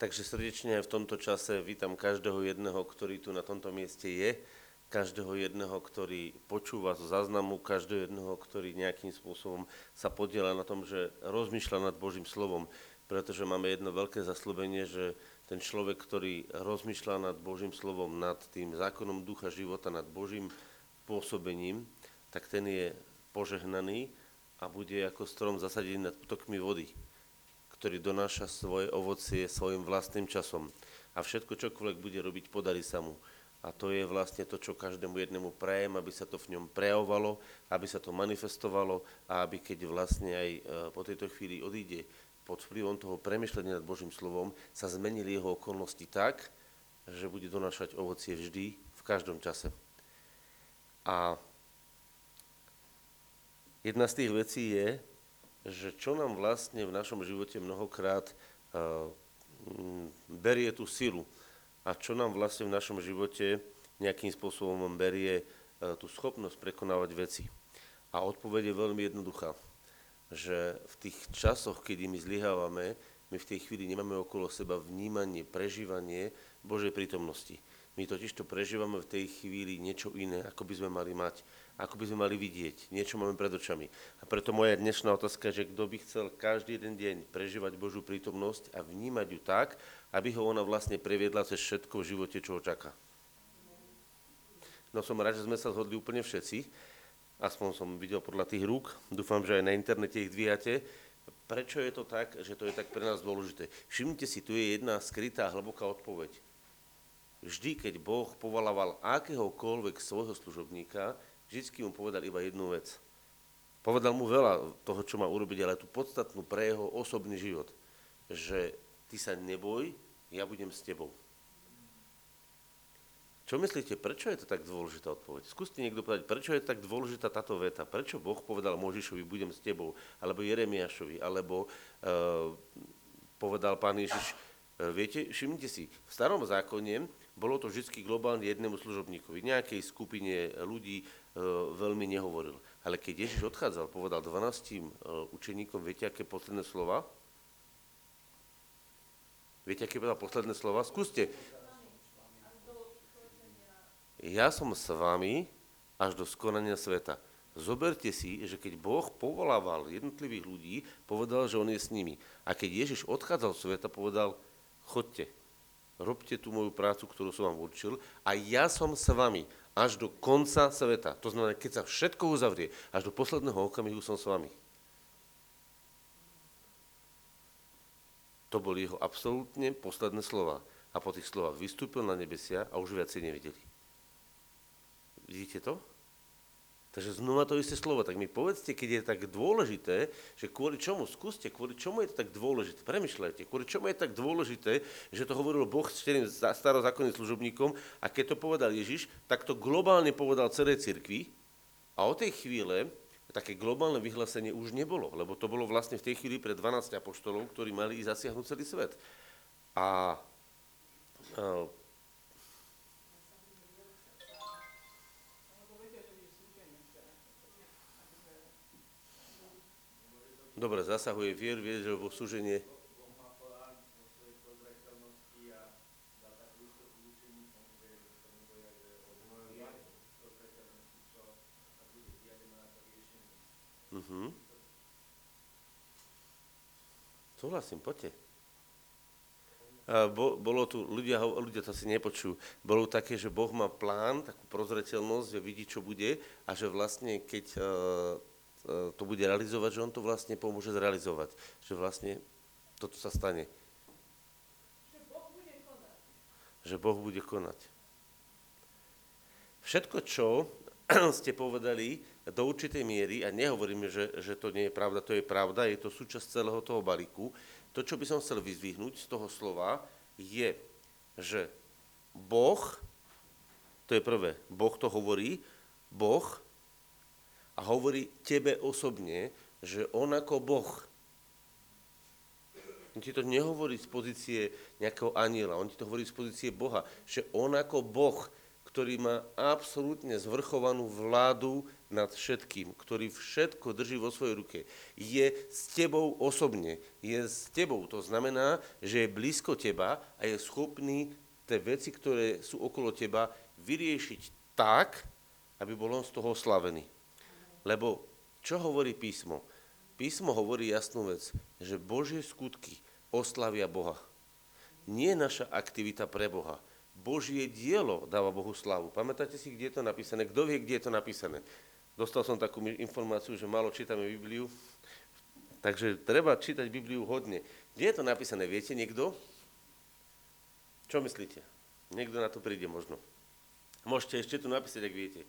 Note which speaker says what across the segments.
Speaker 1: Takže srdečne v tomto čase vítam každého jedného, ktorý tu na tomto mieste je, každého jedného, ktorý počúva zo záznamu, každého jedného, ktorý nejakým spôsobom sa podiela na tom, že rozmýšľa nad Božím slovom, pretože máme jedno veľké zaslúbenie, že ten človek, ktorý rozmýšľa nad Božím slovom, nad tým zákonom ducha života, nad Božím pôsobením, tak ten je požehnaný a bude ako strom zasadený nad potokmi vody ktorý donáša svoje ovocie svojim vlastným časom. A všetko, čokoľvek bude robiť, podarí sa mu. A to je vlastne to, čo každému jednému prajem, aby sa to v ňom prejavovalo, aby sa to manifestovalo a aby keď vlastne aj e, po tejto chvíli odíde pod vplyvom toho premyšľania nad Božím slovom, sa zmenili jeho okolnosti tak, že bude donášať ovocie vždy, v každom čase. A jedna z tých vecí je, že čo nám vlastne v našom živote mnohokrát uh, berie tú silu a čo nám vlastne v našom živote nejakým spôsobom berie uh, tú schopnosť prekonávať veci. A odpoveď je veľmi jednoduchá, že v tých časoch, kedy my zlyhávame, my v tej chvíli nemáme okolo seba vnímanie, prežívanie Božej prítomnosti. My totiž to prežívame v tej chvíli niečo iné, ako by sme mali mať ako by sme mali vidieť. Niečo máme pred očami. A preto moja dnešná otázka, že kto by chcel každý jeden deň prežívať Božú prítomnosť a vnímať ju tak, aby ho ona vlastne previedla cez všetko v živote, čo ho čaká. No som rád, že sme sa zhodli úplne všetci. Aspoň som videl podľa tých rúk. Dúfam, že aj na internete ich dvíjate. Prečo je to tak, že to je tak pre nás dôležité? Všimnite si, tu je jedna skrytá, hlboká odpoveď. Vždy, keď Boh povalával akéhokoľvek svojho služobníka, vždy mu povedal iba jednu vec. Povedal mu veľa toho, čo má urobiť, ale tú podstatnú pre jeho osobný život. Že ty sa neboj, ja budem s tebou. Čo myslíte, prečo je to tak dôležitá odpoveď? Skúste niekto povedať, prečo je tak dôležitá táto veta? Prečo Boh povedal Možišovi, budem s tebou? Alebo Jeremiášovi? Alebo uh, povedal pán Ježiš, uh, viete, všimnite si, v starom zákone bolo to vždy globálne jednému služobníkovi, nejakej skupine ľudí, E, veľmi nehovoril. Ale keď Ježiš odchádzal, povedal 12 e, učeníkom, viete, aké posledné slova? Viete, aké povedal posledné slova? Skúste. Ja som s vami až do skonania sveta. Zoberte si, že keď Boh povolával jednotlivých ľudí, povedal, že On je s nimi. A keď Ježiš odchádzal z sveta, povedal, chodte, robte tú moju prácu, ktorú som vám určil a ja som s vami až do konca sveta. To znamená, keď sa všetko uzavrie, až do posledného okamihu som s vami. To boli jeho absolútne posledné slova. A po tých slovách vystúpil na nebesia a už viacej nevideli. Vidíte to? Takže znova to isté slovo. Tak mi povedzte, keď je tak dôležité, že kvôli čomu, skúste, kvôli čomu je to tak dôležité, premyšľajte, kvôli čomu je tak dôležité, že to hovoril Boh s tým starozákonným služobníkom a keď to povedal Ježiš, tak to globálne povedal celej cirkvi a od tej chvíle také globálne vyhlásenie už nebolo, lebo to bolo vlastne v tej chvíli pre 12 apoštolov, ktorí mali ísť zasiahnuť celý svet. A Dobre, zasahuje vier, vie, že vo súženie... Uh-huh. Súhlasím, poďte. A bo, bolo tu, ľudia, ľudia to asi nepočujú, bolo také, že Boh má plán, takú prozreteľnosť, že vidí, čo bude a že vlastne, keď uh, to bude realizovať, že on to vlastne pomôže zrealizovať. Že vlastne toto sa stane.
Speaker 2: Že Boh bude konať.
Speaker 1: Že Boh bude konať. Všetko, čo ste povedali do určitej miery, a nehovorím, že, že to nie je pravda, to je pravda, je to súčasť celého toho balíku, to, čo by som chcel vyzvihnúť z toho slova, je, že Boh, to je prvé, Boh to hovorí, Boh a hovorí tebe osobne, že on ako Boh, on ti to nehovorí z pozície nejakého aniela, on ti to hovorí z pozície Boha, že on ako Boh, ktorý má absolútne zvrchovanú vládu nad všetkým, ktorý všetko drží vo svojej ruke, je s tebou osobne, je s tebou. To znamená, že je blízko teba a je schopný tie veci, ktoré sú okolo teba, vyriešiť tak, aby bol on z toho slavený. Lebo čo hovorí písmo? Písmo hovorí jasnú vec, že Božie skutky oslavia Boha. Nie naša aktivita pre Boha. Božie dielo dáva Bohu slavu. Pamätáte si, kde je to napísané? Kto vie, kde je to napísané? Dostal som takú informáciu, že málo čítame Bibliu, takže treba čítať Bibliu hodne. Kde je to napísané? Viete niekto? Čo myslíte? Niekto na to príde možno. Môžete ešte tu napísať, ak viete.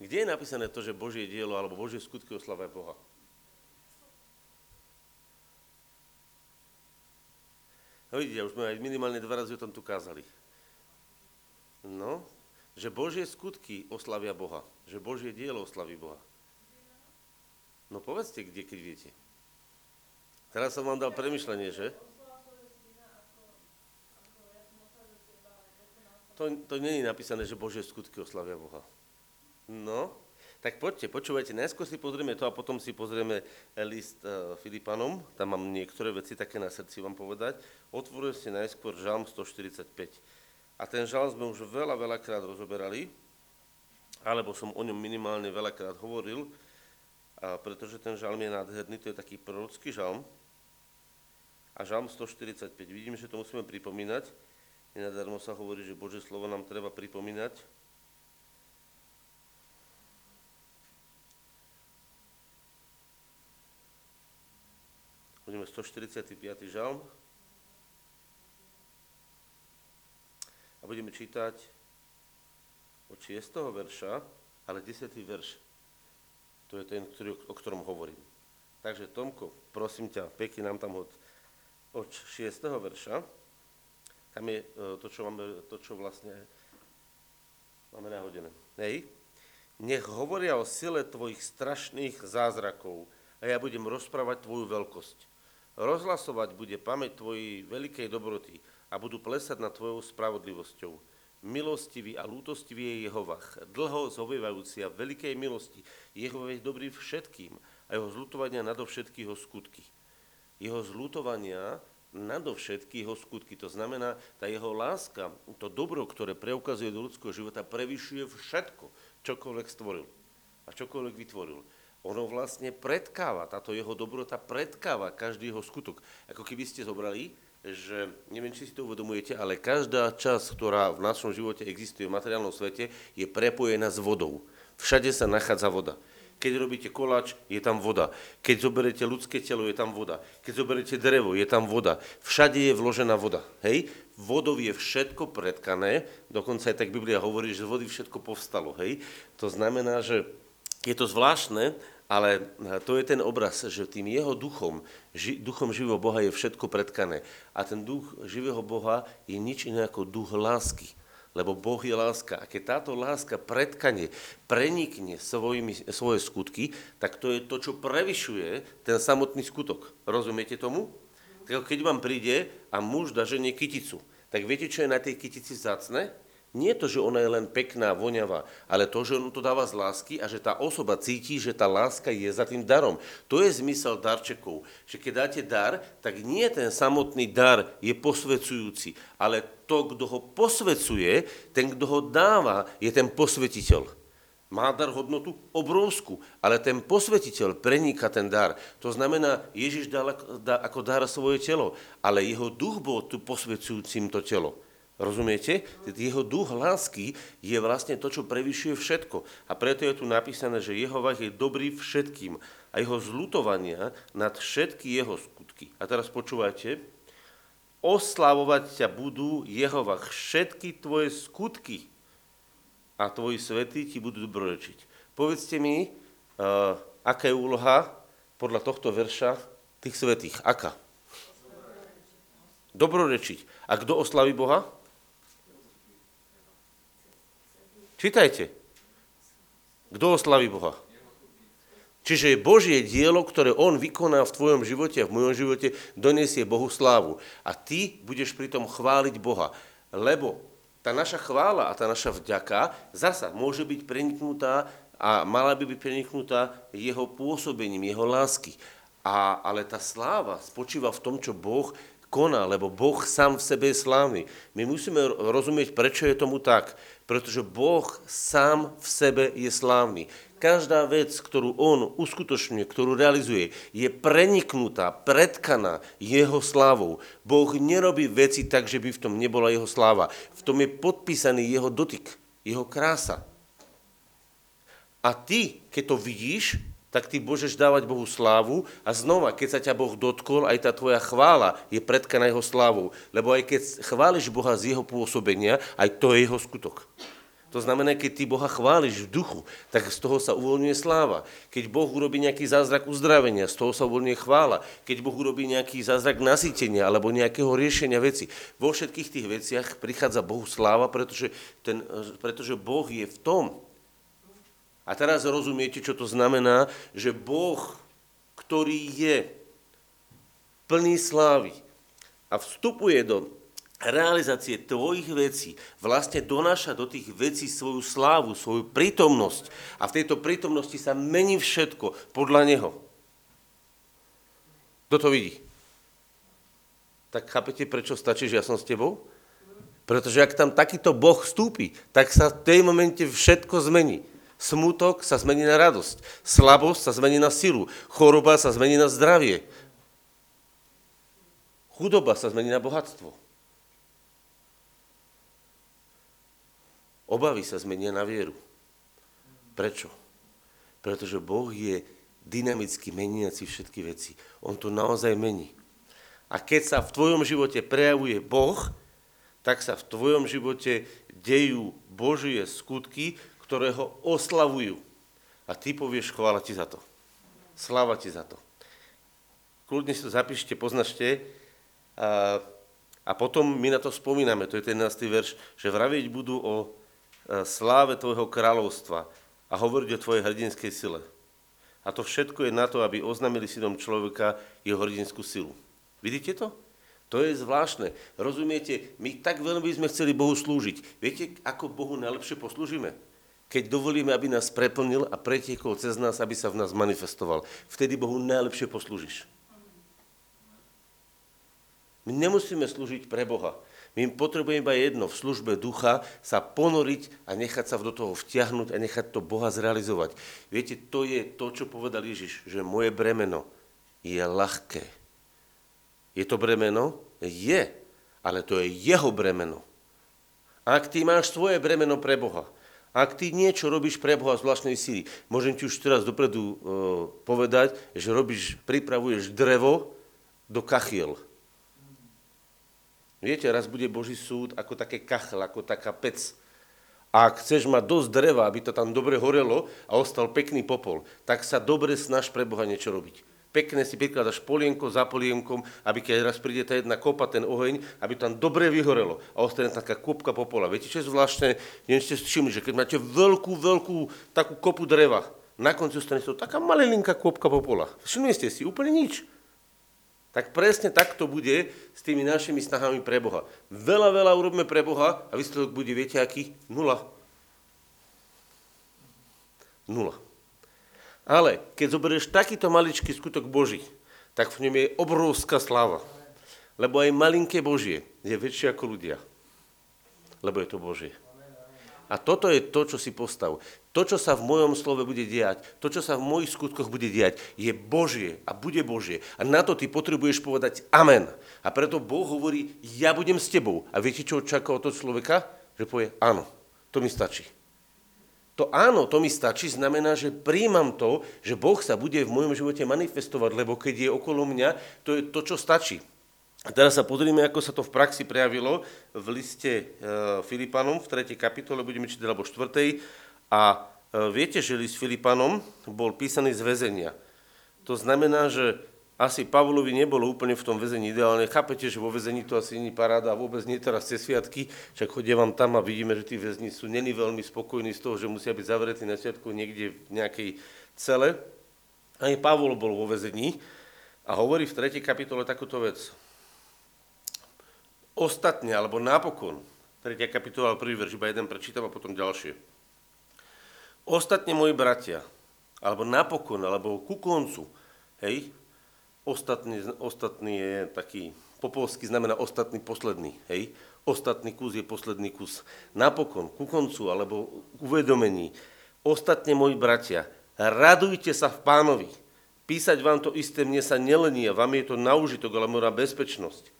Speaker 1: Kde je napísané to, že Božie dielo alebo Božie skutky oslavia Boha? No vidíte, už sme aj minimálne dva razy o tom tu kázali. No, že Božie skutky oslavia Boha. Že Božie dielo oslaví Boha. No povedzte, kde, keď viete. Teraz som vám dal premyšľanie, že? To, to není napísané, že Božie skutky oslavia Boha. No, tak poďte, počúvajte, najskôr si pozrieme to a potom si pozrieme list uh, Filipanom, tam mám niektoré veci také na srdci vám povedať. Otvorili ste najskôr Žalm 145. A ten žalm sme už veľa, veľakrát rozoberali, alebo som o ňom minimálne veľakrát hovoril, pretože ten žalm je nádherný, to je taký prorocký žalm. A žalm 145, vidím, že to musíme pripomínať. Nenadarmo sa hovorí, že Bože slovo nám treba pripomínať. 145. žalm. A budeme čítať od 6. verša, ale 10. verš. To je ten, ktorý, o ktorom hovorím. Takže Tomko, prosím ťa, pekne nám tam od, od 6. verša. Tam je e, to, čo, máme, to, čo vlastne máme nahodené. Hej? Nech hovoria o sile tvojich strašných zázrakov a ja budem rozprávať tvoju veľkosť. Rozhlasovať bude pamäť tvojej veľkej dobroty a budú plesať nad tvojou spravodlivosťou. Milostivý a lútostivý je Jehovach, dlho zhovievajúci a veľkej milosti. Jeho je dobrý všetkým a jeho zlutovania nadovšetky jeho skutky. Jeho zlutovania nadovšetky jeho skutky. To znamená, tá jeho láska, to dobro, ktoré preukazuje do ľudského života, prevyšuje všetko, čokoľvek stvoril a čokoľvek vytvoril ono vlastne predkáva, táto jeho dobrota predkáva každý jeho skutok. Ako keby ste zobrali, že, neviem, či si to uvedomujete, ale každá časť, ktorá v našom živote existuje v materiálnom svete, je prepojená s vodou. Všade sa nachádza voda. Keď robíte koláč, je tam voda. Keď zoberete ľudské telo, je tam voda. Keď zoberete drevo, je tam voda. Všade je vložená voda. Hej? Vodou je všetko predkané, dokonca aj tak Biblia hovorí, že z vody všetko povstalo. Hej? To znamená, že je to zvláštne, ale to je ten obraz, že tým jeho duchom, ži, duchom živého Boha je všetko predkané. A ten duch živého Boha je nič iné ako duch lásky. Lebo Boh je láska. A keď táto láska predkane, prenikne svojimi, svoje skutky, tak to je to, čo prevyšuje ten samotný skutok. Rozumiete tomu? Tak keď vám príde a muž da ženie kyticu, tak viete, čo je na tej kytici zacné? Nie to, že ona je len pekná, voňavá, ale to, že on to dáva z lásky a že tá osoba cíti, že tá láska je za tým darom. To je zmysel darčekov. Že keď dáte dar, tak nie ten samotný dar je posvecujúci, ale to, kto ho posvecuje, ten, kto ho dáva, je ten posvetiteľ. Má dar hodnotu obrovskú, ale ten posvetiteľ preníka ten dar. To znamená, Ježiš dal ako dar svoje telo, ale jeho duch bol tu posvecujúcim to telo. Rozumiete? Jeho duch lásky je vlastne to, čo prevyšuje všetko. A preto je tu napísané, že Jehovah je dobrý všetkým a jeho zlutovania nad všetky jeho skutky. A teraz počúvajte. Oslavovať ťa budú Jehovah všetky tvoje skutky a tvoji svetí ti budú dobrorečiť. Povedzte mi, uh, aká je úloha podľa tohto verša tých svetých. Aká? Dobrorečiť. A kto oslaví Boha? Čítajte. Kto oslaví Boha? Čiže Božie dielo, ktoré On vykoná v tvojom živote a v mojom živote, donesie Bohu slávu. A ty budeš pritom chváliť Boha. Lebo tá naša chvála a tá naša vďaka zasa môže byť preniknutá a mala by byť preniknutá jeho pôsobením, jeho lásky. A, ale tá sláva spočíva v tom, čo Boh koná, lebo Boh sám v sebe je slávny. My musíme rozumieť, prečo je tomu tak. Pretože Boh sám v sebe je slávny. Každá vec, ktorú On uskutočňuje, ktorú realizuje, je preniknutá, predkaná Jeho slávou. Boh nerobí veci tak, že by v tom nebola Jeho sláva. V tom je podpísaný Jeho dotyk, Jeho krása. A ty, keď to vidíš, tak ty môžeš dávať Bohu slávu a znova, keď sa ťa Boh dotkol, aj tá tvoja chvála je predkaná jeho slávou. Lebo aj keď chváliš Boha z jeho pôsobenia, aj to je jeho skutok. To znamená, keď ty Boha chváliš v duchu, tak z toho sa uvoľňuje sláva. Keď Boh urobí nejaký zázrak uzdravenia, z toho sa uvoľňuje chvála. Keď Boh urobí nejaký zázrak nasýtenia alebo nejakého riešenia veci. Vo všetkých tých veciach prichádza Bohu sláva, pretože, ten, pretože Boh je v tom, a teraz rozumiete, čo to znamená, že Boh, ktorý je plný slávy a vstupuje do realizácie tvojich vecí, vlastne donáša do tých vecí svoju slávu, svoju prítomnosť a v tejto prítomnosti sa mení všetko podľa Neho. Kto to vidí? Tak chápete, prečo stačí, že ja som s tebou? Pretože ak tam takýto Boh vstúpi, tak sa v tej momente všetko zmení. Smutok sa zmení na radosť. Slabosť sa zmení na silu. Choroba sa zmení na zdravie. Chudoba sa zmení na bohatstvo. Obavy sa zmenia na vieru. Prečo? Pretože Boh je dynamicky meniaci všetky veci. On to naozaj mení. A keď sa v tvojom živote prejavuje Boh, tak sa v tvojom živote dejú Božie skutky, ktoré ho oslavujú. A ty povieš, chvála ti za to. Sláva ti za to. Kľudne si to zapíšte, poznačte. A, a potom my na to spomíname, to je ten 11. verš, že vraviť budú o e, sláve tvojho kráľovstva a hovoriť o tvojej hrdinskej sile. A to všetko je na to, aby oznámili synom človeka jeho hrdinskú silu. Vidíte to? To je zvláštne. Rozumiete, my tak veľmi sme chceli Bohu slúžiť. Viete, ako Bohu najlepšie poslúžime? Keď dovolíme, aby nás preplnil a pretiekol cez nás, aby sa v nás manifestoval. Vtedy Bohu najlepšie poslúžiš. My nemusíme slúžiť pre Boha. My potrebujeme iba jedno, v službe ducha sa ponoriť a nechať sa do toho vtiahnuť a nechať to Boha zrealizovať. Viete, to je to, čo povedal Ježiš, že moje bremeno je ľahké. Je to bremeno? Je, ale to je jeho bremeno. Ak ty máš svoje bremeno pre Boha, ak ty niečo robíš pre Boha zvláštnej síly, môžem ti už teraz dopredu uh, povedať, že robíš, pripravuješ drevo do kachiel. Viete, raz bude Boží súd ako také kachel, ako taká pec. A ak chceš mať dosť dreva, aby to tam dobre horelo a ostal pekný popol, tak sa dobre snaž pre Boha niečo robiť pekne si prikladaš polienko za polienkom, aby keď raz príde tá jedna kopa, ten oheň, aby tam dobre vyhorelo a ostane taká kopka popola. Viete, čo je zvláštne? Neviem, ste všimli, že keď máte veľkú, veľkú takú kopu dreva, na konci ostane to taká malilinká kopka popola. Všimli ste si, úplne nič. Tak presne tak to bude s tými našimi snahami pre Boha. Veľa, veľa urobíme pre Boha a výsledok bude, viete aký? Nula. Nula. Ale keď zoberieš takýto maličký skutok Boží, tak v ňom je obrovská sláva. Lebo aj malinké Božie je väčšie ako ľudia. Lebo je to Božie. A toto je to, čo si postav. To, čo sa v mojom slove bude diať, to, čo sa v mojich skutkoch bude diať, je Božie a bude Božie. A na to ty potrebuješ povedať amen. A preto Boh hovorí, ja budem s tebou. A viete, čo očaká od toho človeka? Že povie, áno, to mi stačí. To áno, to mi stačí, znamená, že príjmam to, že Boh sa bude v mojom živote manifestovať, lebo keď je okolo mňa, to je to, čo stačí. A teraz sa pozrime, ako sa to v praxi prejavilo v liste e, Filipanom v 3. kapitole, budeme čítať alebo 4. A e, viete, že list Filipanom bol písaný z väzenia. To znamená, že asi Pavlovi nebolo úplne v tom väzení ideálne. Chápete, že vo väzení to asi není paráda a vôbec nie teraz cez sviatky. Však vám tam a vidíme, že tí väzni sú není veľmi spokojní z toho, že musia byť zavretí na sviatku niekde v nejakej cele. Aj Pavol bol vo väzení a hovorí v 3. kapitole takúto vec. Ostatne, alebo napokon, 3. kapitola, prvý verš, iba jeden prečítam a potom ďalšie. Ostatne moji bratia, alebo napokon, alebo ku koncu, hej, ostatný, ostatný je taký, po polsky znamená ostatný posledný, hej, ostatný kus je posledný kus. Napokon, ku koncu, alebo k uvedomení, ostatne moji bratia, radujte sa v pánovi. Písať vám to isté, mne sa nelení a vám je to na užitok, ale na bezpečnosť.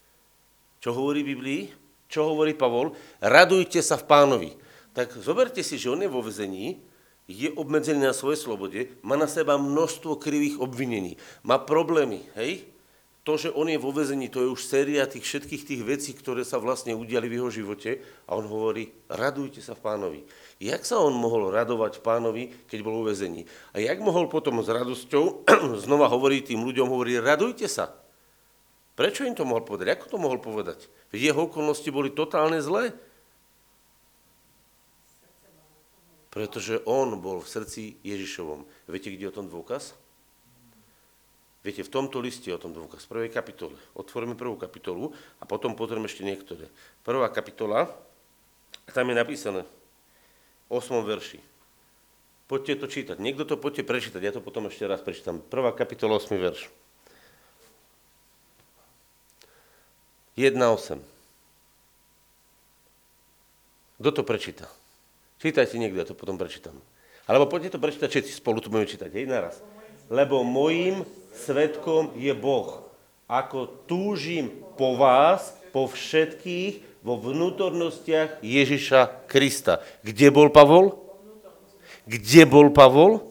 Speaker 1: Čo hovorí Biblii? Čo hovorí Pavol? Radujte sa v pánovi. Tak zoberte si, že on je vo vezení, je obmedzený na svojej slobode, má na seba množstvo krivých obvinení, má problémy, hej? To, že on je vo vezení, to je už séria tých všetkých tých vecí, ktoré sa vlastne udiali v jeho živote a on hovorí, radujte sa v pánovi. Jak sa on mohol radovať pánovi, keď bol vo vezení? A jak mohol potom s radosťou znova hovoriť tým ľuďom, hovorí, radujte sa. Prečo im to mohol povedať? Ako to mohol povedať? Veď jeho okolnosti boli totálne zlé. Pretože on bol v srdci Ježišovom. Viete, kde je o tom dôkaz? Viete, v tomto liste je o tom dôkaz, v prvej kapitole. Otvoríme prvú kapitolu a potom pozrieme ešte niektoré. Prvá kapitola, tam je napísané v 8. verši. Poďte to čítať. Niekto to poďte prečítať, ja to potom ešte raz prečítam. Prvá kapitola, 8. verš. 1.8. Kto to prečíta? Čítajte niekto, ja to potom prečítam. Alebo poďte to prečítať všetci spolu, to budeme čítať, hej, naraz. Lebo mojim svetkom je Boh. Ako túžim po vás, po všetkých, vo vnútornostiach Ježiša Krista. Kde bol Pavol? Kde bol Pavol?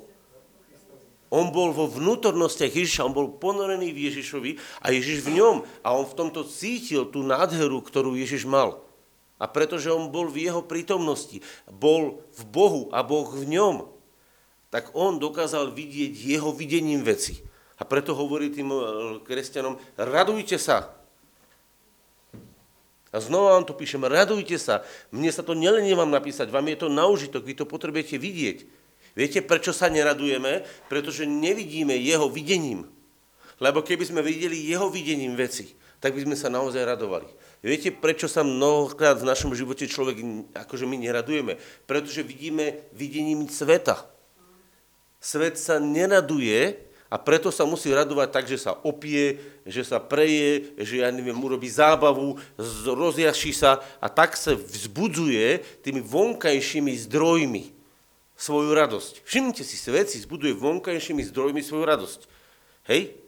Speaker 1: On bol vo vnútornostiach Ježiša, on bol ponorený v Ježišovi a Ježiš v ňom. A on v tomto cítil tú nádheru, ktorú Ježiš mal. A pretože on bol v jeho prítomnosti, bol v Bohu a Boh v ňom, tak on dokázal vidieť jeho videním veci. A preto hovorí tým eh, kresťanom, radujte sa. A znova vám to píšem, radujte sa. Mne sa to nelenie vám napísať, vám je to na užitok, vy to potrebujete vidieť. Viete, prečo sa neradujeme? Pretože nevidíme jeho videním. Lebo keby sme videli jeho videním veci, tak by sme sa naozaj radovali. Viete, prečo sa mnohokrát v našom živote človek, akože my neradujeme? Pretože vidíme videním sveta. Svet sa neraduje a preto sa musí radovať tak, že sa opie, že sa preje, že ja neviem, urobí zábavu, rozjaší sa a tak sa vzbudzuje tými vonkajšími zdrojmi svoju radosť. Všimnite si, svet si zbuduje vonkajšími zdrojmi svoju radosť. Hej?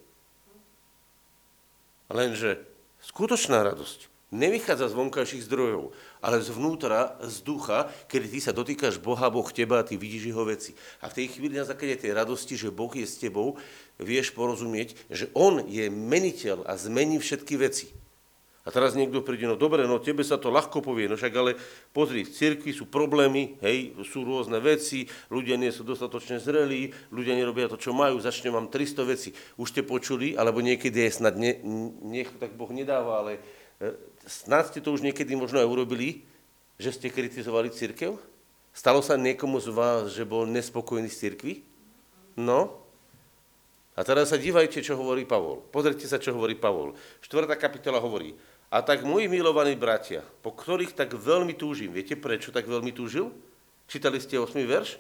Speaker 1: Lenže skutočná radosť nevychádza z vonkajších zdrojov, ale zvnútra, z ducha, kedy ty sa dotýkaš Boha, Boh teba ty vidíš jeho veci. A v tej chvíli na základe tej radosti, že Boh je s tebou, vieš porozumieť, že On je meniteľ a zmení všetky veci. A teraz niekto príde, no dobre, no tebe sa to ľahko povie, no však ale pozri, v cirkvi sú problémy, hej, sú rôzne veci, ľudia nie sú dostatočne zrelí, ľudia nerobia to, čo majú, začne vám 300 veci. Už ste počuli, alebo niekedy je snad, ne, nech tak Boh nedáva, ale snad ste to už niekedy možno aj urobili, že ste kritizovali církev? Stalo sa niekomu z vás, že bol nespokojný s církvi? No, a teraz sa dívajte, čo hovorí Pavol. Pozrite sa, čo hovorí Pavol. Štvrtá kapitola hovorí, a tak, moji milovaní bratia, po ktorých tak veľmi túžim, viete prečo tak veľmi túžil? Čítali ste 8. verš?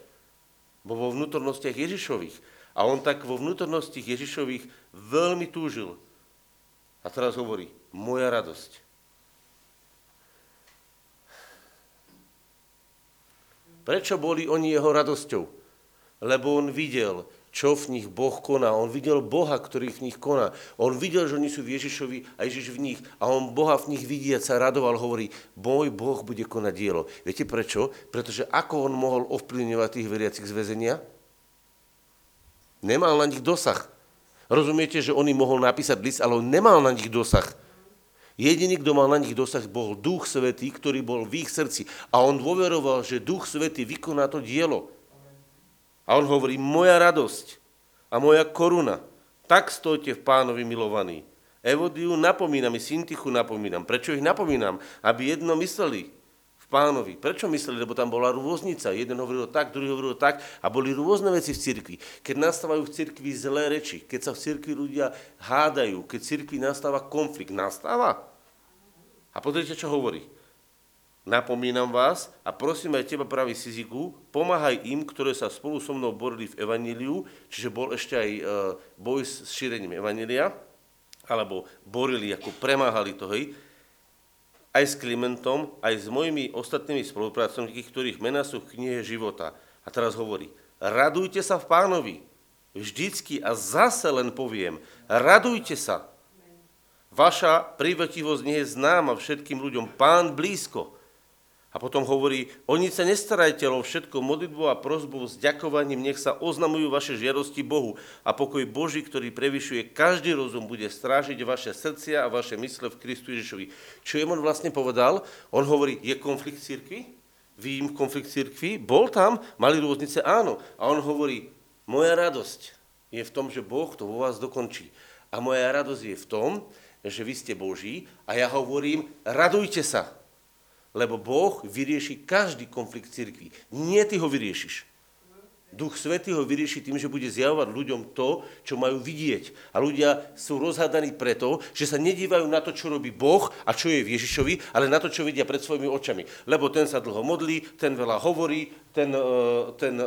Speaker 1: Bo vo vnútornostiach Ježišových. A on tak vo vnútornostiach Ježišových veľmi túžil. A teraz hovorí, moja radosť. Prečo boli oni jeho radosťou? Lebo on videl, čo v nich Boh koná. On videl Boha, ktorý v nich koná. On videl, že oni sú v Ježišovi a Ježiš v nich. A on Boha v nich vidí a sa radoval, hovorí, môj Boh bude konať dielo. Viete prečo? Pretože ako on mohol ovplyvňovať tých veriacich z väzenia? Nemal na nich dosah. Rozumiete, že on im mohol napísať list, ale on nemal na nich dosah. Jediný, kto mal na nich dosah, bol Duch Svetý, ktorý bol v ich srdci. A on dôveroval, že Duch Svetý vykoná to dielo. A on hovorí, moja radosť a moja koruna, tak stojte v pánovi milovaní. Evodiu napomínam, i Syntichu napomínam. Prečo ich napomínam? Aby jedno mysleli pánovi. Prečo mysleli? Lebo tam bola rôznica. Jeden hovoril tak, druhý hovoril tak a boli rôzne veci v cirkvi. Keď nastávajú v cirkvi zlé reči, keď sa v cirkvi ľudia hádajú, keď v cirkvi nastáva konflikt, nastáva. A pozrite, čo hovorí. Napomínam vás a prosím aj teba, pravý Siziku, pomáhaj im, ktoré sa spolu so mnou borili v Evaníliu, čiže bol ešte aj e, boj s šírením Evanília, alebo borili, ako premáhali to, hej, aj s Klimentom, aj s mojimi ostatnými spolupracovníkmi, ktorých mená sú v knihe života. A teraz hovorí, radujte sa v pánovi. Vždycky a zase len poviem, radujte sa. Vaša prívetivosť nie je známa všetkým ľuďom. Pán blízko. A potom hovorí, o nič sa nestarajte, len všetko modlitbou a prozbou s ďakovaním, nech sa oznamujú vaše žiadosti Bohu a pokoj Boží, ktorý prevyšuje každý rozum, bude strážiť vaše srdcia a vaše mysle v Kristu Ježišovi. Čo im on vlastne povedal? On hovorí, je konflikt cirkvi? Vím konflikt cirkvi? Bol tam? Mali rôznice? Áno. A on hovorí, moja radosť je v tom, že Boh to vo vás dokončí. A moja radosť je v tom, že vy ste Boží a ja hovorím, radujte sa lebo Boh vyrieši každý konflikt cirkvi. Nie ty ho vyriešiš. Duch Svetý ho vyrieši tým, že bude zjavovať ľuďom to, čo majú vidieť. A ľudia sú rozhádaní preto, že sa nedívajú na to, čo robí Boh a čo je v Ježišovi, ale na to, čo vidia pred svojimi očami. Lebo ten sa dlho modlí, ten veľa hovorí, ten, e, ten e,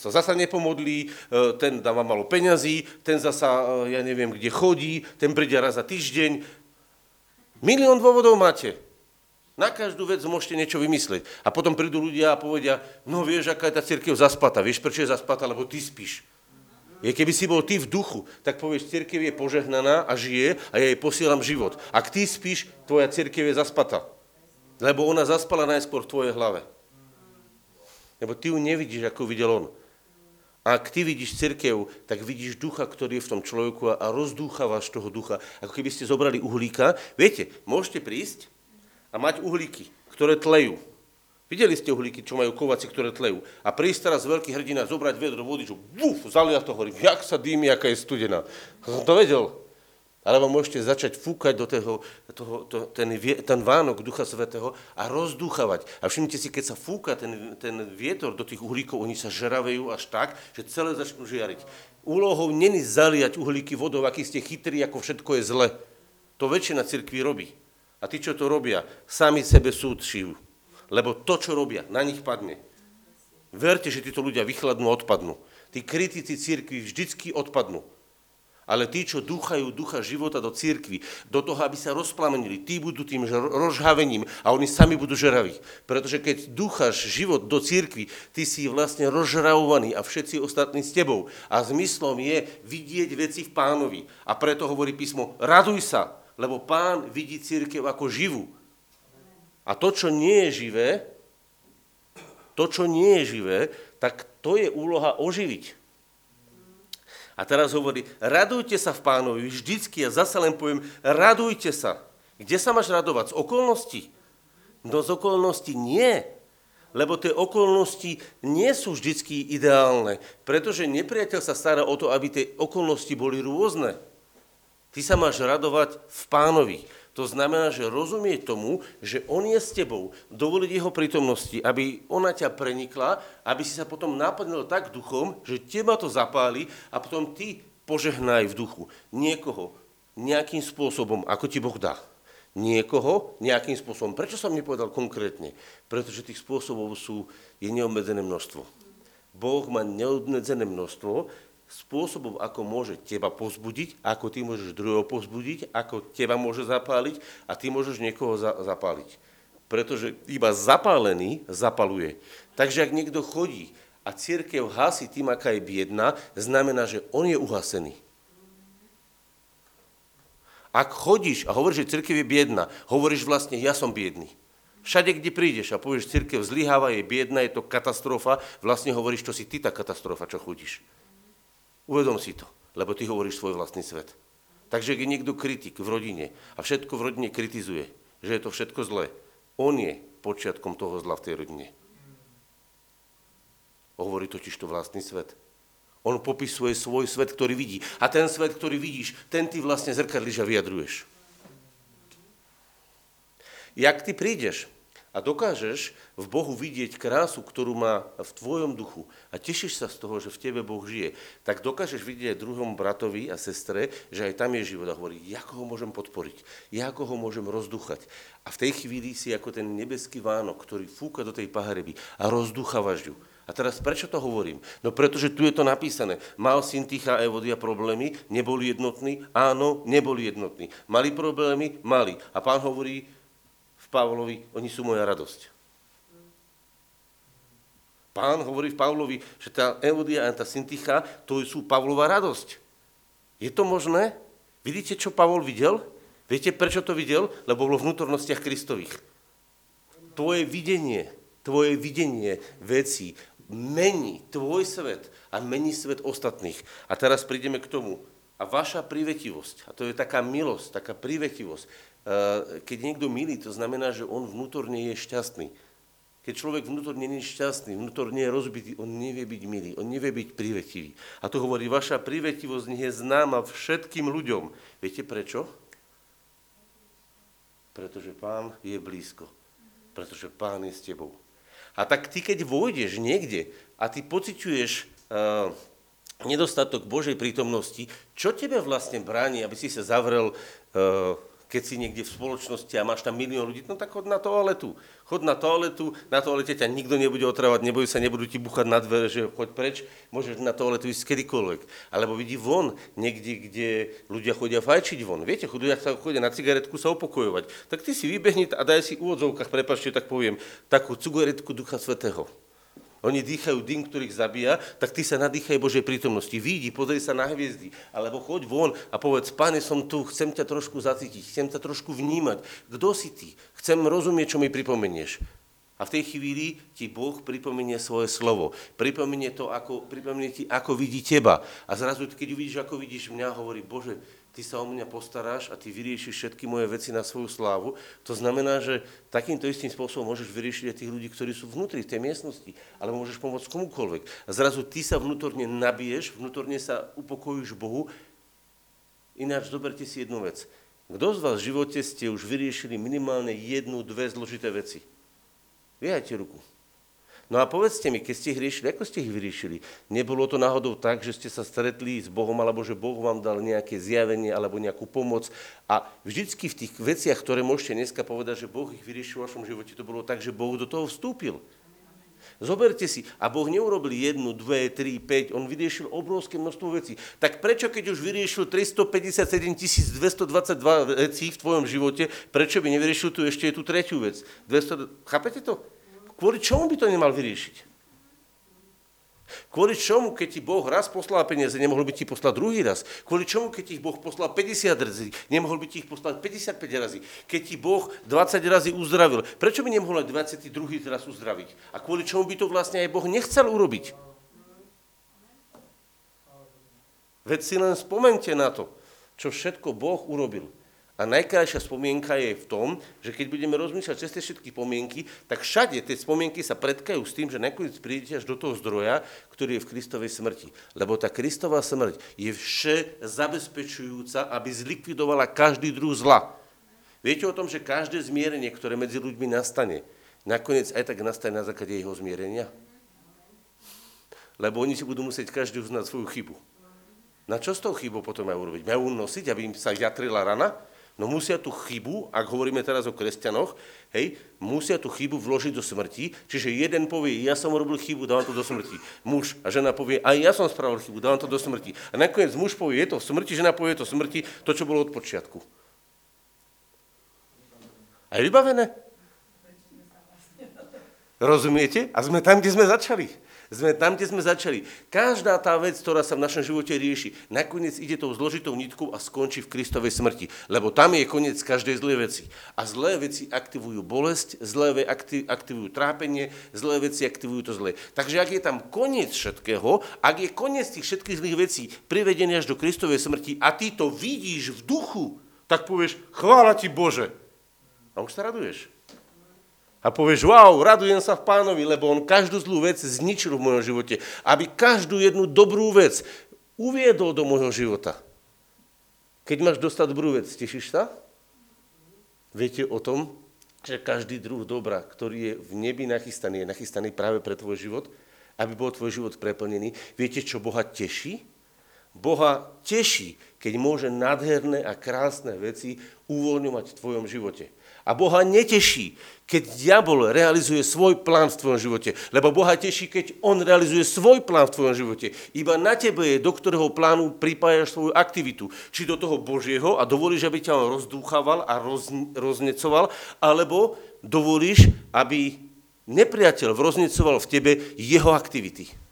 Speaker 1: sa zasa nepomodlí, e, ten dáva malo peňazí, ten zasa, ja neviem, kde chodí, ten príde raz za týždeň. Milión dôvodov máte. Na každú vec môžete niečo vymyslieť. A potom prídu ľudia a povedia, no vieš, aká je tá církev zaspata. Vieš, prečo je zaspata? Lebo ty spíš. Je, keby si bol ty v duchu, tak povieš, církev je požehnaná a žije a ja jej posielam život. Ak ty spíš, tvoja církev je zaspata. Lebo ona zaspala najskôr v tvojej hlave. Lebo ty ju nevidíš, ako videl on. A ak ty vidíš církev, tak vidíš ducha, ktorý je v tom človeku a rozdúchavaš toho ducha. Ako keby ste zobrali uhlíka. Viete, môžete prísť a mať uhlíky, ktoré tlejú. Videli ste uhlíky, čo majú kovaci, ktoré tlejú. A prísť teraz veľký hrdina zobrať vedro vody, čo buf, zalia to horí, jak sa dými, aká je studená. Som to vedel. Alebo môžete začať fúkať do toho, toho to, ten, ten Vánok Ducha Svetého a rozdúchavať. A všimnite si, keď sa fúka ten, ten vietor do tých uhlíkov, oni sa žeravejú až tak, že celé začnú žiariť. Úlohou není zaliať uhlíky vodou, aký ste chytrí, ako všetko je zle. To väčšina cirkvi robí. A tí, čo to robia, sami sebe súd šijú. Lebo to, čo robia, na nich padne. Verte, že títo ľudia vychladnú odpadnú. Tí kritici církvy vždycky odpadnú. Ale tí, čo dúchajú ducha života do církvy, do toho, aby sa rozplamenili, tí budú tým rozhavením a oni sami budú žeraví. Pretože keď dúchaš život do církvy, ty si vlastne rozžravovaný a všetci ostatní s tebou. A zmyslom je vidieť veci v pánovi. A preto hovorí písmo, raduj sa, lebo pán vidí církev ako živú. A to, čo nie je živé, to, čo nie je živé, tak to je úloha oživiť. A teraz hovorí, radujte sa v pánovi, vždycky, ja zase len poviem, radujte sa. Kde sa máš radovať? Z okolností? No z okolností nie. Lebo tie okolnosti nie sú vždycky ideálne, pretože nepriateľ sa stará o to, aby tie okolnosti boli rôzne. Ty sa máš radovať v pánovi. To znamená, že rozumie tomu, že on je s tebou, dovoliť jeho prítomnosti, aby ona ťa prenikla, aby si sa potom napadnil tak duchom, že teba to zapáli a potom ty požehnaj v duchu niekoho nejakým spôsobom, ako ti Boh dá. Niekoho nejakým spôsobom. Prečo som nepovedal konkrétne? Pretože tých spôsobov sú, je neobmedzené množstvo. Boh má neobmedzené množstvo, spôsobom, ako môže teba pozbudiť, ako ty môžeš druhého pozbudiť, ako teba môže zapáliť a ty môžeš niekoho za, zapáliť. Pretože iba zapálený zapaluje. Takže ak niekto chodí a církev hasí tým, aká je biedna, znamená, že on je uhasený. Ak chodíš a hovoríš, že církev je biedna, hovoríš vlastne, ja som biedný. Všade, kde prídeš a povieš, církev zlyháva, je biedna, je to katastrofa, vlastne hovoríš, to si ty tá katastrofa, čo chodíš. Uvedom si to, lebo ty hovoríš svoj vlastný svet. Takže keď niekto kritik v rodine a všetko v rodine kritizuje, že je to všetko zlé, on je počiatkom toho zla v tej rodine. Hovorí totiž to vlastný svet. On popisuje svoj svet, ktorý vidí. A ten svet, ktorý vidíš, ten ty vlastne zrkadlíš a vyjadruješ. Jak ty prídeš a dokážeš v Bohu vidieť krásu, ktorú má v tvojom duchu a tešíš sa z toho, že v tebe Boh žije, tak dokážeš vidieť druhom bratovi a sestre, že aj tam je život a hovorí, ako ho môžem podporiť, ako ho môžem rozduchať. A v tej chvíli si ako ten nebeský Vánok, ktorý fúka do tej pahreby a rozduchávaš ju. A teraz prečo to hovorím? No pretože tu je to napísané. Mal syn Ticha a Evodia problémy, neboli jednotní? Áno, neboli jednotní. Mali problémy? Mali. A pán hovorí, Pavlovi, oni sú moja radosť. Pán hovorí v Pavlovi, že tá Evodia a tá Synticha, to sú Pavlova radosť. Je to možné? Vidíte, čo Pavol videl? Viete, prečo to videl? Lebo bolo v vnútornostiach Kristových. Tvoje videnie, tvoje videnie vecí mení tvoj svet a mení svet ostatných. A teraz prídeme k tomu. A vaša privetivosť, a to je taká milosť, taká privetivosť, keď niekto milí, to znamená, že on vnútorne je šťastný. Keď človek vnútorne nie je šťastný, vnútorne je rozbitý, on nevie byť milý, on nevie byť privetivý. A to hovorí, vaša privetivosť nie je známa všetkým ľuďom. Viete prečo? Pretože pán je blízko. Pretože pán je s tebou. A tak ty, keď vojdeš niekde a ty pociťuješ uh, nedostatok Božej prítomnosti, čo tebe vlastne bráni, aby si sa zavrel uh, keď si niekde v spoločnosti a máš tam milión ľudí, no tak chod na toaletu. Chod na toaletu, na toalete ťa nikto nebude otravať, nebojú sa, nebudú ti buchať na dvere, že choď preč, môžeš na toaletu ísť kedykoľvek. Alebo vidí von, niekde, kde ľudia chodia fajčiť von. Viete, ľudia sa chodia na cigaretku sa upokojovať. Tak ty si vybehni a daj si v úvodzovkách, prepačte, tak poviem, takú cigaretku Ducha Svetého. Oni dýchajú dým, ktorých zabíja, tak ty sa nadýchaj Božej prítomnosti. Vidí, pozri sa na hviezdy, alebo choď von a povedz, pane, som tu, chcem ťa trošku zacítiť, chcem ťa trošku vnímať. Kto si ty? Chcem rozumieť, čo mi pripomenieš. A v tej chvíli ti Boh pripomenie svoje slovo. Pripomenie, to, ako, pripomenie ti, ako vidí teba. A zrazu, keď uvidíš, ako vidíš mňa, hovorí, Bože, ty sa o mňa postaráš a ty vyriešiš všetky moje veci na svoju slávu. To znamená, že takýmto istým spôsobom môžeš vyriešiť aj tých ľudí, ktorí sú vnútri v tej miestnosti, alebo môžeš pomôcť komukoľvek. A zrazu ty sa vnútorne nabiješ, vnútorne sa upokojíš Bohu. Ináč zoberte si jednu vec. Kto z vás v živote ste už vyriešili minimálne jednu, dve zložité veci? Vyhajte ruku. No a povedzte mi, keď ste ich riešili, ako ste ich vyriešili? Nebolo to náhodou tak, že ste sa stretli s Bohom, alebo že Boh vám dal nejaké zjavenie, alebo nejakú pomoc. A vždycky v tých veciach, ktoré môžete dneska povedať, že Boh ich vyriešil v vašom živote, to bolo tak, že Boh do toho vstúpil. Zoberte si, a Boh neurobil jednu, dve, tri, päť, on vyriešil obrovské množstvo vecí. Tak prečo, keď už vyriešil 357 222 vecí v tvojom živote, prečo by nevyriešil tu ešte tú tretiu vec? 200, chápete to? Kvôli čomu by to nemal vyriešiť? Kvôli čomu, keď ti Boh raz poslal peniaze, nemohol by ti poslať druhý raz? Kvôli čomu, keď ti Boh poslal 50 razy, nemohol by ti ich poslať 55 razy? Keď ti Boh 20 razy uzdravil, prečo by nemohol aj 22. raz uzdraviť? A kvôli čomu by to vlastne aj Boh nechcel urobiť? Veď si len spomente na to, čo všetko Boh urobil. A najkrajšia spomienka je v tom, že keď budeme rozmýšľať cez tie všetky spomienky, tak všade tie spomienky sa predkajú s tým, že nakoniec prídete až do toho zdroja, ktorý je v Kristovej smrti. Lebo tá Kristová smrť je vše zabezpečujúca, aby zlikvidovala každý druh zla. Viete o tom, že každé zmierenie, ktoré medzi ľuďmi nastane, nakoniec aj tak nastane na základe jeho zmierenia? Lebo oni si budú musieť každý uznať svoju chybu. Na čo s tou chybou potom majú urobiť? Majú nosiť, aby im sa jatrila rana? No musia tú chybu, ak hovoríme teraz o kresťanoch, hej, musia tú chybu vložiť do smrti, čiže jeden povie, ja som robil chybu, dávam to do smrti. Muž a žena povie, aj ja som spravil chybu, dávam to do smrti. A nakoniec muž povie, je to v smrti, žena povie, je to v smrti, to, čo bolo od počiatku. A je vybavené? Rozumiete? A sme tam, kde sme začali. Sme tam, kde sme začali. Každá tá vec, ktorá sa v našom živote rieši, nakoniec ide tou zložitou nitkou a skončí v Kristovej smrti. Lebo tam je koniec každej zlej veci. A zlé veci aktivujú bolesť, zlé veci aktivujú trápenie, zlé veci aktivujú to zlé. Takže ak je tam koniec všetkého, ak je koniec tých všetkých zlých vecí privedený až do Kristovej smrti a ty to vidíš v duchu, tak povieš, chvála ti Bože. A už sa raduješ. A povieš, wow, radujem sa v pánovi, lebo on každú zlú vec zničil v mojom živote. Aby každú jednu dobrú vec uviedol do môjho života. Keď máš dostať dobrú vec, tešíš sa? Viete o tom, že každý druh dobra, ktorý je v nebi nachystaný, je nachystaný práve pre tvoj život, aby bol tvoj život preplnený. Viete, čo Boha teší? Boha teší, keď môže nádherné a krásne veci uvoľňovať v tvojom živote. A Boha neteší, keď diabol realizuje svoj plán v tvojom živote. Lebo Boha teší, keď on realizuje svoj plán v tvojom živote. Iba na tebe je, do ktorého plánu pripájaš svoju aktivitu. Či do toho Božieho a dovolíš, aby ťa on rozdúchaval a roz, roznecoval, alebo dovolíš, aby nepriateľ roznecoval v tebe jeho aktivity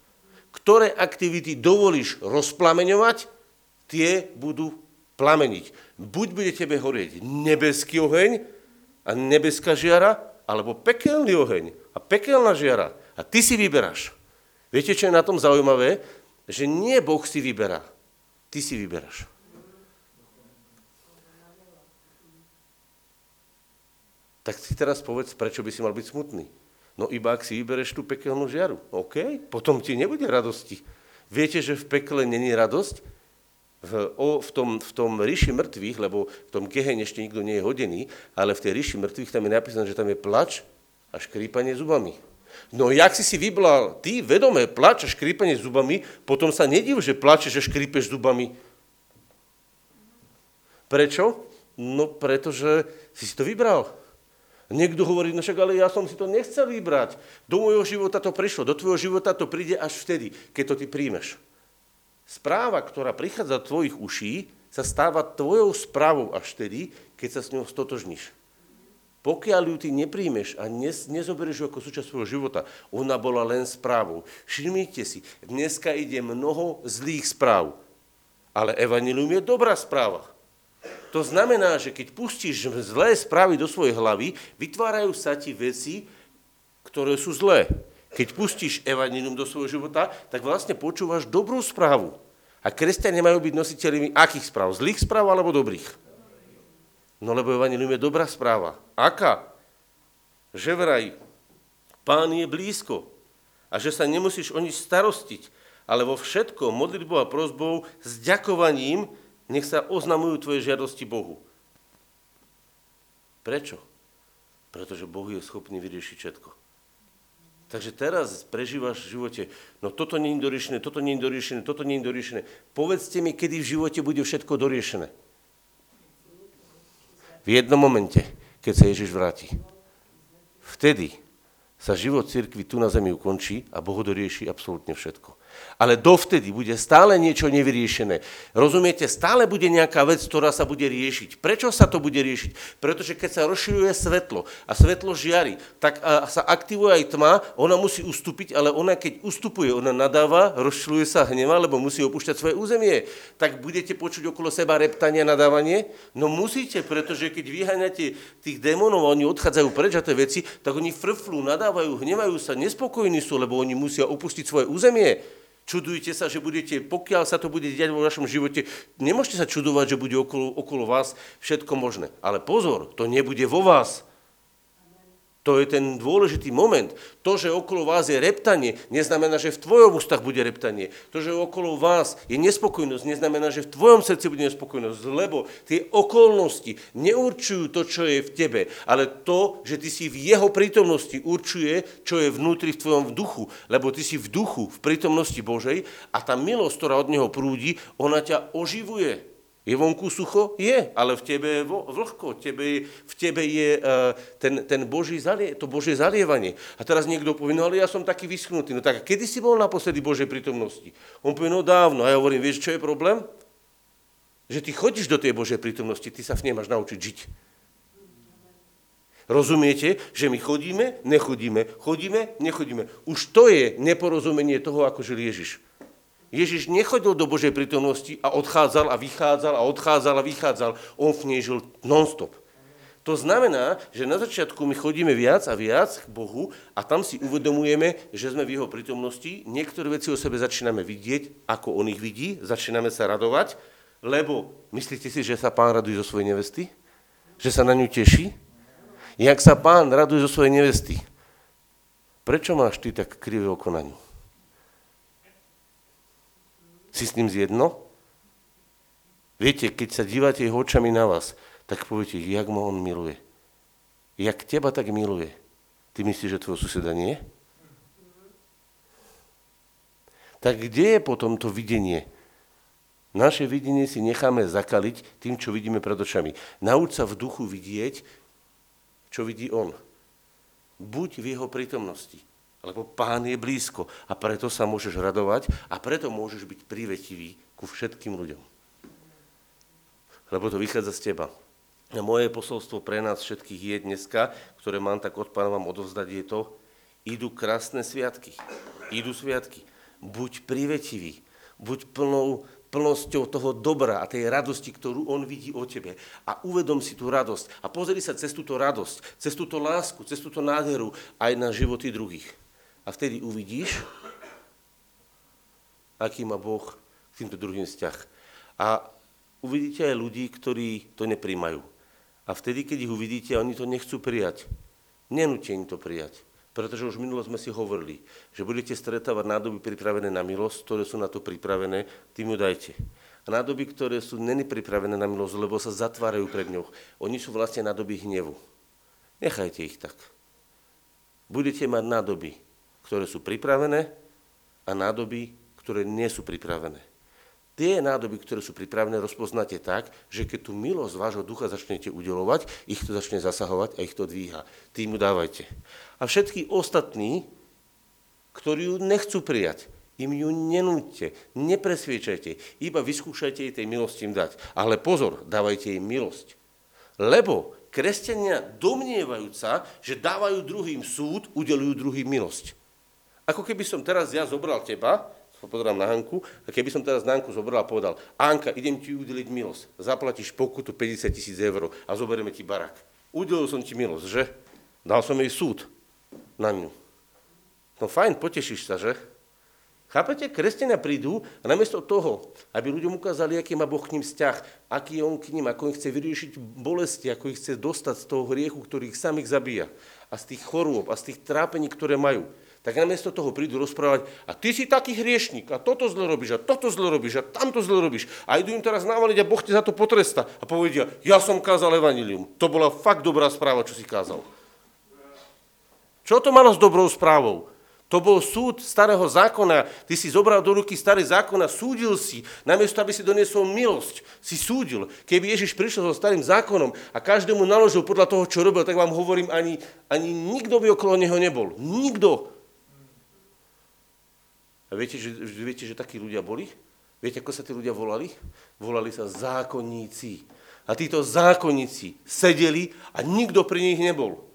Speaker 1: ktoré aktivity dovolíš rozplameňovať, tie budú plameniť. Buď bude tebe horieť nebeský oheň a nebeská žiara, alebo pekelný oheň a pekelná žiara. A ty si vyberáš. Viete, čo je na tom zaujímavé? Že nie Boh si vyberá. Ty si vyberáš. Tak si teraz povedz, prečo by si mal byť smutný. No iba ak si vybereš tú pekelnú žiaru, OK, potom ti nebude radosti. Viete, že v pekle není radosť? V, o, v, tom, v tom ríši mŕtvych, lebo v tom keheň ešte nikto nie je hodený, ale v tej ríši mŕtvych tam je napísané, že tam je plač a škrípanie zubami. No jak si si vyblal ty vedomé plač a škrípanie zubami, potom sa nediv, že plačeš a škrípeš zubami. Prečo? No pretože si si to vybral. Niekto hovorí, no však ale ja som si to nechcel vybrať. Do môjho života to prišlo, do tvojho života to príde až vtedy, keď to ty príjmeš. Správa, ktorá prichádza do tvojich uší, sa stáva tvojou správou až vtedy, keď sa s ňou stotožníš. Pokiaľ ju ty nepríjmeš a nezoberieš ju ako súčasť svojho života, ona bola len správou. Všimnite si, dneska ide mnoho zlých správ, ale evanilium je dobrá správa. To znamená, že keď pustíš zlé správy do svojej hlavy, vytvárajú sa ti veci, ktoré sú zlé. Keď pustíš evanilium do svojho života, tak vlastne počúvaš dobrú správu. A kresťania majú byť nositeľmi akých správ? Zlých správ alebo dobrých? No lebo evanilium je dobrá správa. Aká? Že vraj, pán je blízko a že sa nemusíš o nič starostiť, ale vo všetkom modlitbou a prozbou s ďakovaním nech sa oznamujú tvoje žiadosti Bohu. Prečo? Pretože Boh je schopný vyriešiť všetko. Takže teraz prežívaš v živote, no toto nie je doriešené, toto nie je doriešené, toto nie je doriešené. Povedzte mi, kedy v živote bude všetko doriešené. V jednom momente, keď sa Ježiš vráti. Vtedy sa život cirkvi tu na zemi ukončí a Boh dorieši absolútne všetko. Ale dovtedy bude stále niečo nevyriešené. Rozumiete, stále bude nejaká vec, ktorá sa bude riešiť. Prečo sa to bude riešiť? Pretože keď sa rozširuje svetlo a svetlo žiari, tak sa aktivuje aj tma, ona musí ustúpiť, ale ona keď ustupuje, ona nadáva, rozširuje sa hneva, lebo musí opúšťať svoje územie. Tak budete počuť okolo seba reptanie a nadávanie? No musíte, pretože keď vyháňate tých démonov a oni odchádzajú preč a tie veci, tak oni frflú, nadávajú, hnevajú sa, nespokojní sú, lebo oni musia opustiť svoje územie. Čudujte sa, že budete, pokiaľ sa to bude diať vo vašom živote, nemôžete sa čudovať, že bude okolo, okolo vás všetko možné. Ale pozor, to nebude vo vás. To je ten dôležitý moment. To, že okolo vás je reptanie, neznamená, že v tvojom ústach bude reptanie. To, že okolo vás je nespokojnosť, neznamená, že v tvojom srdci bude nespokojnosť, lebo tie okolnosti neurčujú to, čo je v tebe, ale to, že ty si v jeho prítomnosti určuje, čo je vnútri v tvojom duchu, lebo ty si v duchu, v prítomnosti Božej a tá milosť, ktorá od neho prúdi, ona ťa oživuje. Je vonku sucho? Je, ale v tebe je vlhko, tebe, v tebe je uh, ten, ten Boží zalie, to Božie zalievanie. A teraz niekto povie, no ale ja som taký vyschnutý. No tak kedy si bol naposledy Božej prítomnosti? On povie, no dávno. A ja hovorím, vieš, čo je problém? Že ty chodíš do tej Božej prítomnosti, ty sa v nej máš naučiť žiť. Rozumiete, že my chodíme, nechodíme, chodíme, nechodíme. Už to je neporozumenie toho, ako žil Ježiš. Ježiš nechodil do Božej prítomnosti a odchádzal a vychádzal a odchádzal a vychádzal. On v nej žil non-stop. To znamená, že na začiatku my chodíme viac a viac k Bohu a tam si uvedomujeme, že sme v jeho prítomnosti. Niektoré veci o sebe začíname vidieť, ako on ich vidí, začíname sa radovať, lebo myslíte si, že sa pán raduje zo svojej nevesty? Že sa na ňu teší? Jak sa pán raduje zo svojej nevesty? Prečo máš ty tak krivé oko na ňu? Si s ním zjedno? Viete, keď sa dívate jeho očami na vás, tak poviete, jak ma on miluje. jak teba tak miluje, ty myslíš, že tvojho suseda nie? Tak kde je potom to videnie? Naše videnie si necháme zakaliť tým, čo vidíme pred očami. Nauč sa v duchu vidieť, čo vidí on. Buď v jeho prítomnosti, lebo pán je blízko a preto sa môžeš radovať a preto môžeš byť privetivý ku všetkým ľuďom. Lebo to vychádza z teba. A moje posolstvo pre nás všetkých je dneska, ktoré mám tak od pána vám odovzdať, je to, idú krásne sviatky. Idú sviatky. Buď privetivý, buď plnou, plnosťou toho dobra a tej radosti, ktorú on vidí o tebe. A uvedom si tú radosť. A pozri sa cez túto radosť, cez túto lásku, cez túto nádheru aj na životy druhých. A vtedy uvidíš, aký má Boh k týmto druhým vzťah. A uvidíte aj ľudí, ktorí to nepríjmajú. A vtedy, keď ich uvidíte, oni to nechcú prijať. Nenúte im to prijať. Pretože už minulo sme si hovorili, že budete stretávať nádoby pripravené na milosť, ktoré sú na to pripravené, tým ju dajte. A nádoby, ktoré sú není na milosť, lebo sa zatvárajú pred ňou, oni sú vlastne nádoby hnevu. Nechajte ich tak. Budete mať nádoby, ktoré sú pripravené a nádoby, ktoré nie sú pripravené tie nádoby, ktoré sú pripravené, rozpoznáte tak, že keď tú milosť vášho ducha začnete udelovať, ich to začne zasahovať a ich to dvíha. Tým ju dávajte. A všetky ostatní, ktorí ju nechcú prijať, im ju nenúďte, nepresviečajte, iba vyskúšajte jej tej milosti im dať. Ale pozor, dávajte im milosť. Lebo kresťania domnievajúca, že dávajú druhým súd, udelujú druhým milosť. Ako keby som teraz ja zobral teba pozerám na Hanku, a keby som teraz na Hanku zobral a povedal, Anka, idem ti udeliť milosť, zaplatíš pokutu 50 tisíc eur a zoberieme ti barak. Udelil som ti milosť, že? Dal som jej súd na ňu. No fajn, potešíš sa, že? Chápete? Kresťania prídu a namiesto toho, aby ľuďom ukázali, aký má Boh k ním vzťah, aký je On k ním, ako ich chce vyriešiť bolesti, ako ich chce dostať z toho hriechu, ktorý ich samých zabíja a z tých chorôb a z tých trápení, ktoré majú, tak namiesto toho prídu rozprávať, a ty si taký hriešnik, a toto zle robíš, a toto zle robíš, a tamto zle robíš. A idú im teraz navaliť a Boh ti za to potresta. A povedia, ja som kázal evanilium. To bola fakt dobrá správa, čo si kázal. Čo to malo s dobrou správou? To bol súd starého zákona. Ty si zobral do ruky starý zákon a súdil si. Namiesto, aby si doniesol milosť, si súdil. Keby Ježiš prišiel so starým zákonom a každému naložil podľa toho, čo robil, tak vám hovorím, ani, ani nikto by okolo neho nebol. Nikto. A viete, že, viete, že takí ľudia boli? Viete, ako sa tí ľudia volali? Volali sa zákonníci. A títo zákonníci sedeli a nikto pri nich nebol.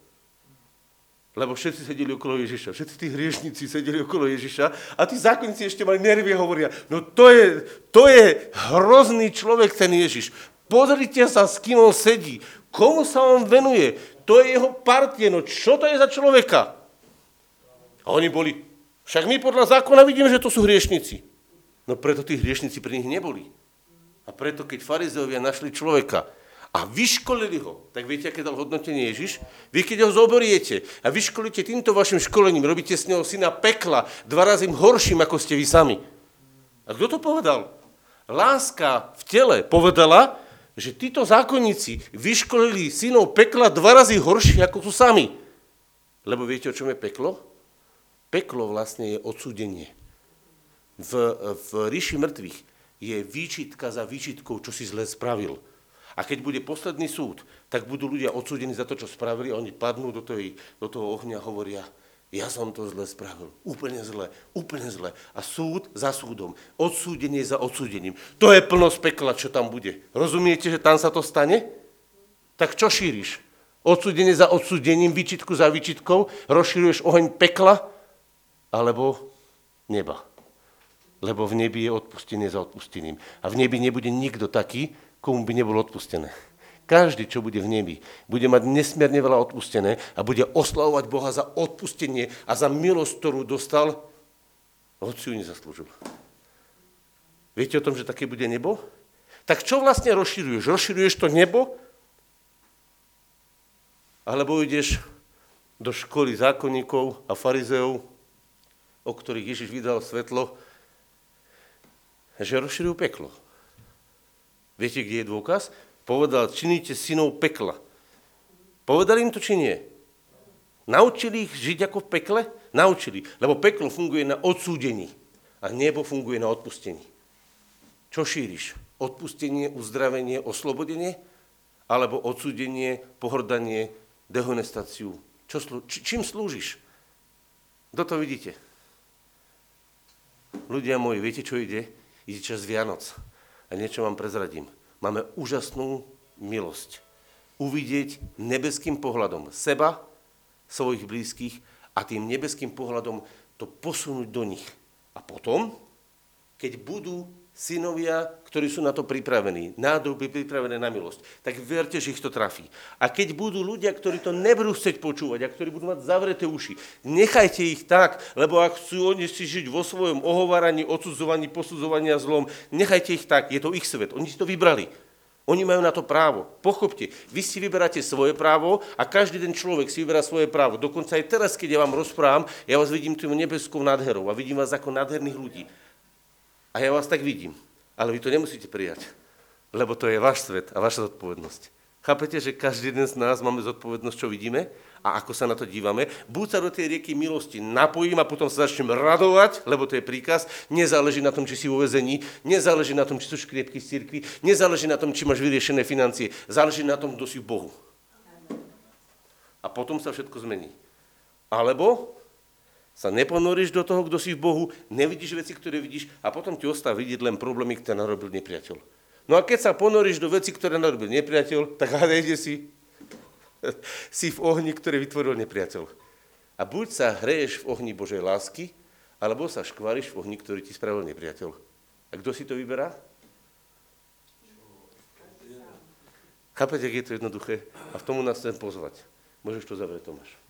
Speaker 1: Lebo všetci sedeli okolo Ježiša. Všetci tí hriešnici sedeli okolo Ježiša a tí zákonníci ešte mali nervy a hovoria, no to je, to je hrozný človek ten Ježiš. Pozrite sa, s kým on sedí. Komu sa on venuje? To je jeho partie. No čo to je za človeka? A oni boli, však my podľa zákona vidíme, že to sú hriešnici. No preto tí hriešnici pri nich neboli. A preto, keď farizeovia našli človeka a vyškolili ho, tak viete, aké dal hodnotenie Ježiš? Vy, keď ho zoberiete a vyškolíte týmto vašim školením, robíte s neho syna pekla, dva razy horším, ako ste vy sami. A kto to povedal? Láska v tele povedala, že títo zákonníci vyškolili synov pekla dva razy horšie, ako sú sami. Lebo viete, o čom je peklo? Peklo vlastne je odsúdenie. V, v ríši mŕtvych je výčitka za výčitkou, čo si zle spravil. A keď bude posledný súd, tak budú ľudia odsúdení za to, čo spravili a oni padnú do, tej, do toho ohňa a hovoria, ja som to zle spravil, úplne zle, úplne zle. A súd za súdom, odsúdenie za odsúdením. To je plnosť pekla, čo tam bude. Rozumiete, že tam sa to stane? Tak čo šíriš? Odsúdenie za odsúdením, výčitku za výčitkou, rozšíruješ oheň pekla, alebo neba. Lebo v nebi je odpustenie za odpustením. A v nebi nebude nikto taký, komu by nebolo odpustené. Každý, čo bude v nebi, bude mať nesmierne veľa odpustené a bude oslavovať Boha za odpustenie a za milosť, ktorú dostal, hoci ju nezaslúžil. Viete o tom, že také bude nebo? Tak čo vlastne rozširuješ? Rozširuješ to nebo? Alebo ideš do školy zákonníkov a farizeov o ktorých Ježiš vydal svetlo, že rozširujú peklo. Viete, kde je dôkaz? Povedal, činite synov pekla. Povedali im to, či nie? Naučili ich žiť ako v pekle? Naučili. Lebo peklo funguje na odsúdení a nebo funguje na odpustení. Čo šíriš? Odpustenie, uzdravenie, oslobodenie? Alebo odsúdenie, pohrdanie, dehonestáciu? Čo čím slúžiš? Kto to vidíte? Ľudia moji, viete, čo ide? Ide čas Vianoc. A niečo vám prezradím. Máme úžasnú milosť. Uvidieť nebeským pohľadom seba, svojich blízkych a tým nebeským pohľadom to posunúť do nich. A potom, keď budú synovia, ktorí sú na to pripravení, nádoby pripravené na milosť, tak verte, že ich to trafí. A keď budú ľudia, ktorí to nebudú chcieť počúvať a ktorí budú mať zavreté uši, nechajte ich tak, lebo ak chcú oni si žiť vo svojom ohováraní, odsudzovaní, posudzovaní a zlom, nechajte ich tak, je to ich svet, oni si to vybrali. Oni majú na to právo. Pochopte, vy si vyberáte svoje právo a každý ten človek si vyberá svoje právo. Dokonca aj teraz, keď ja vám rozprávam, ja vás vidím tým nebeskou nádherou a vidím vás ako nádherných ľudí. A ja vás tak vidím. Ale vy to nemusíte prijať, lebo to je váš svet a vaša zodpovednosť. Chápete, že každý jeden z nás máme zodpovednosť, čo vidíme a ako sa na to dívame. Buď sa do tej rieky milosti napojím a potom sa začnem radovať, lebo to je príkaz. Nezáleží na tom, či si vo vezení, nezáleží na tom, či sú škriepky z cirkvi, nezáleží na tom, či máš vyriešené financie, záleží na tom, kto si v Bohu. A potom sa všetko zmení. Alebo sa neponoríš do toho, kto si v Bohu, nevidíš veci, ktoré vidíš a potom ti ostáva vidieť len problémy, ktoré narobil nepriateľ. No a keď sa ponoríš do veci, ktoré narobil nepriateľ, tak hádejte si, si v ohni, ktorý vytvoril nepriateľ. A buď sa hreješ v ohni Božej lásky, alebo sa škváriš v ohni, ktorý ti spravil nepriateľ. A kto si to vyberá? Chápete, ak je to jednoduché? A v tomu nás chcem pozvať. Môžeš to zavrieť, Tomáš.